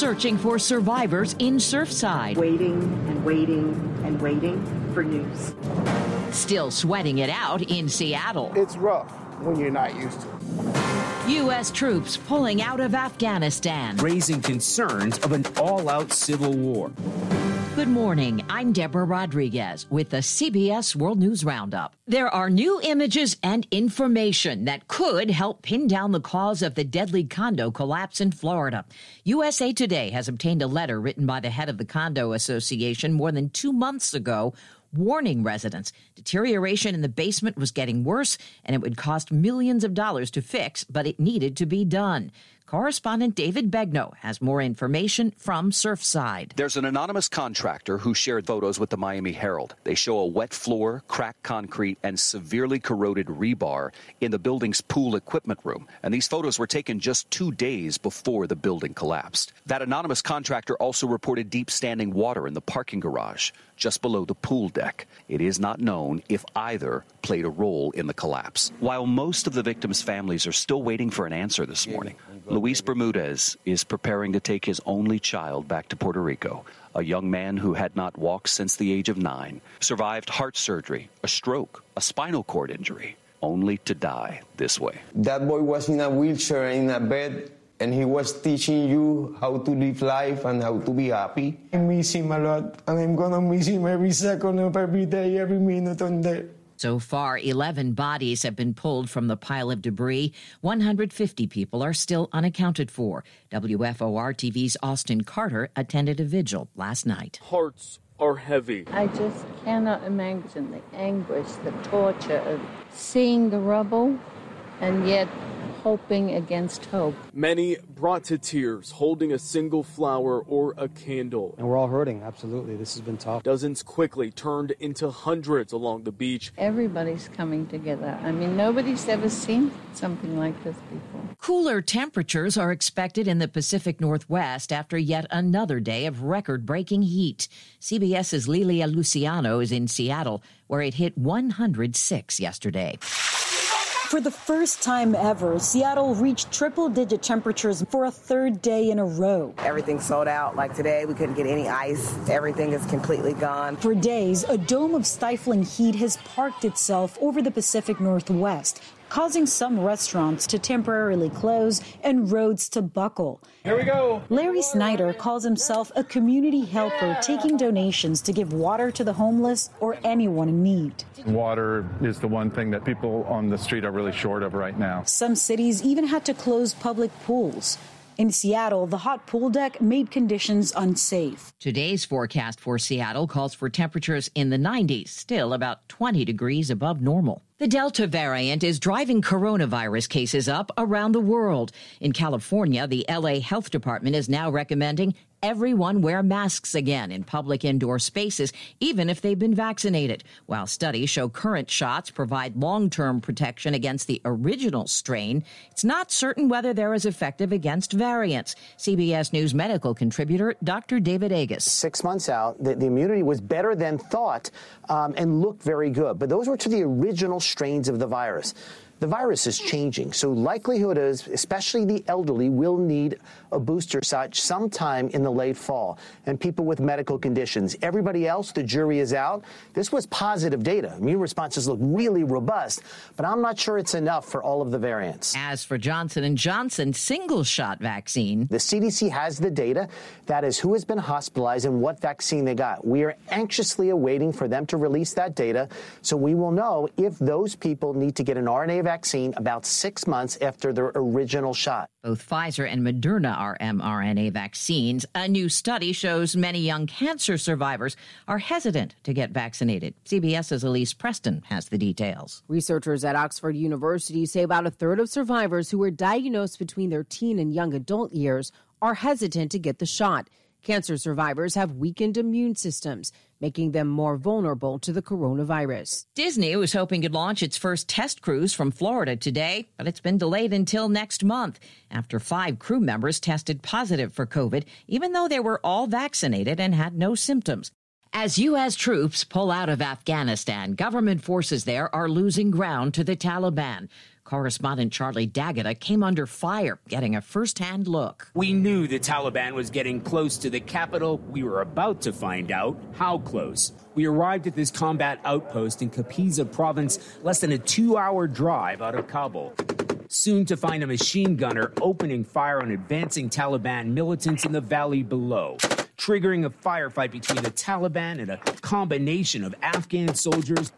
Searching for survivors in Surfside. Waiting and waiting and waiting for news. Still sweating it out in Seattle. It's rough when you're not used to it. U.S. troops pulling out of Afghanistan. Raising concerns of an all out civil war. Good morning. I'm Deborah Rodriguez with the CBS World News Roundup. There are new images and information that could help pin down the cause of the deadly condo collapse in Florida. USA Today has obtained a letter written by the head of the Condo Association more than two months ago warning residents deterioration in the basement was getting worse and it would cost millions of dollars to fix, but it needed to be done. Correspondent David Begnaud has more information from Surfside. There's an anonymous contractor who shared photos with the Miami Herald. They show a wet floor, cracked concrete, and severely corroded rebar in the building's pool equipment room. And these photos were taken just two days before the building collapsed. That anonymous contractor also reported deep standing water in the parking garage just below the pool deck. It is not known if either played a role in the collapse. While most of the victims' families are still waiting for an answer this morning, Luis Bermudez is preparing to take his only child back to Puerto Rico. A young man who had not walked since the age of nine, survived heart surgery, a stroke, a spinal cord injury, only to die this way. That boy was in a wheelchair in a bed and he was teaching you how to live life and how to be happy. I miss him a lot, and I'm gonna miss him every second of every day, every minute on day. So far, 11 bodies have been pulled from the pile of debris. 150 people are still unaccounted for. WFOR TV's Austin Carter attended a vigil last night. Hearts are heavy. I just cannot imagine the anguish, the torture of seeing the rubble and yet hoping against hope. Many brought to tears, holding a single flower or a candle. And we're all hurting, absolutely. This has been tough. Dozens quickly turned into hundreds along the beach. Everybody's coming together. I mean, nobody's ever seen something like this before. Cooler temperatures are expected in the Pacific Northwest after yet another day of record breaking heat. CBS's Lilia Luciano is in Seattle, where it hit 106 yesterday. For the first time ever, Seattle reached triple digit temperatures for a third day in a row. Everything sold out. Like today, we couldn't get any ice. Everything is completely gone. For days, a dome of stifling heat has parked itself over the Pacific Northwest, causing some restaurants to temporarily close and roads to buckle. Here we go. Larry Snyder calls himself a community helper, taking donations to give water to the homeless or anyone in need. Water is the one thing that people on the street are really short of right now. Some cities even had to close public pools. In Seattle, the hot pool deck made conditions unsafe. Today's forecast for Seattle calls for temperatures in the 90s, still about 20 degrees above normal. The Delta variant is driving coronavirus cases up around the world. In California, the LA Health Department is now recommending everyone wear masks again in public indoor spaces, even if they've been vaccinated. While studies show current shots provide long term protection against the original strain, it's not certain whether they're as effective against variants. CBS News medical contributor Dr. David Agus. Six months out, the, the immunity was better than thought um, and looked very good. But those were to the original strains of the virus. the virus is changing. So likelihood is, especially the elderly, will need a booster shot sometime in the late fall, and people with medical conditions. Everybody else, the jury is out. This was positive data. Immune responses look really robust, but I'm not sure it's enough for all of the variants. As for Johnson & Johnson single shot vaccine, the CDC has the data. That is who has been hospitalized and what vaccine they got. We are anxiously awaiting for them to release that data so we will know if those people need to get an RNA vaccine about 6 months after their original shot. Both Pfizer and Moderna are mRNA vaccines. A new study shows many young cancer survivors are hesitant to get vaccinated. CBS's Elise Preston has the details. Researchers at Oxford University say about a third of survivors who were diagnosed between their teen and young adult years are hesitant to get the shot. Cancer survivors have weakened immune systems, making them more vulnerable to the coronavirus. Disney was hoping to launch its first test cruise from Florida today, but it's been delayed until next month after five crew members tested positive for COVID, even though they were all vaccinated and had no symptoms. As U.S. troops pull out of Afghanistan, government forces there are losing ground to the Taliban. Correspondent Charlie D'Agata came under fire, getting a first-hand look. We knew the Taliban was getting close to the capital. We were about to find out how close. We arrived at this combat outpost in Kapisa province, less than a two-hour drive out of Kabul. Soon to find a machine gunner opening fire on advancing Taliban militants in the valley below triggering a firefight between the Taliban and a combination of Afghan soldiers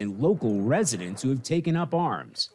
and local residents who have taken up arms.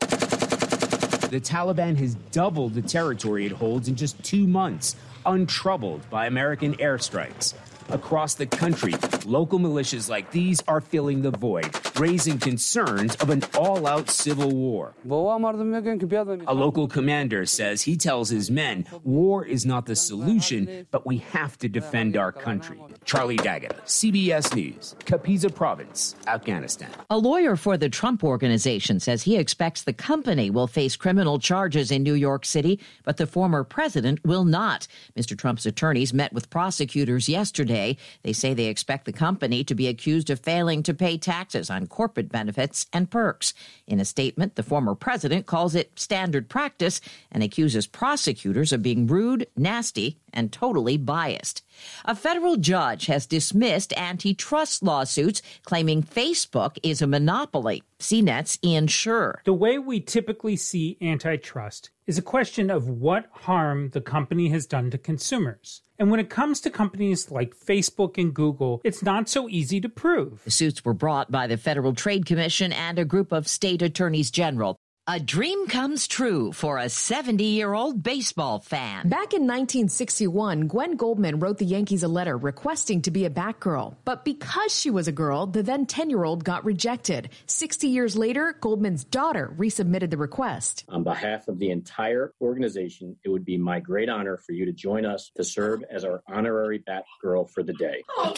The Taliban has doubled the territory it holds in just two months, untroubled by American airstrikes. Across the country, local militias like these are filling the void, raising concerns of an all out civil war. A local commander says he tells his men war is not the solution, but we have to defend our country. Charlie D'Agata, CBS News, Kapisa Province, Afghanistan. A lawyer for the Trump Organization says he expects the company will face criminal charges in New York City, but the former president will not. Mr. Trump's attorneys met with prosecutors yesterday. They say they expect the company to be accused of failing to pay taxes on corporate benefits and perks. In a statement, the former president calls it standard practice and accuses prosecutors of being rude, nasty, and totally biased. A federal judge has dismissed antitrust lawsuits claiming Facebook is a monopoly. CNET's Ian Sherr. The way we typically see antitrust is a question of what harm the company has done to consumers. And when it comes to companies like Facebook and Google, it's not so easy to prove. The suits were brought by the Federal Trade Commission and a group of state attorneys general. A dream comes true for a 70 year old baseball fan. Back in 1961, Gwen Goldman wrote the Yankees a letter requesting to be a Batgirl. But because she was a girl, the then 10 year old got rejected. 60 years later, Goldman's daughter resubmitted the request. On behalf of the entire organization, it would be my great honor for you to join us to serve as our honorary Batgirl for the day. Oh,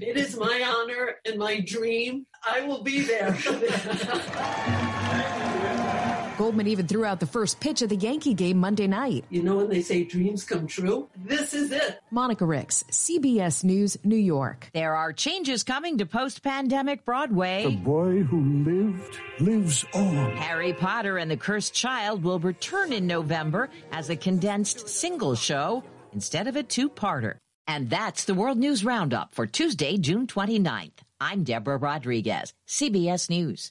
it is my honor and my dream. I will be there. Goldman even threw out the first pitch of the Yankee game Monday night. You know when they say dreams come true? This is it. Monica Ricks, CBS News, New York. There are changes coming to post pandemic Broadway. The boy who lived lives on. Harry Potter and the Cursed Child will return in November as a condensed single show instead of a two parter. And that's the World News Roundup for Tuesday, June 29th. I'm Deborah Rodriguez, CBS News.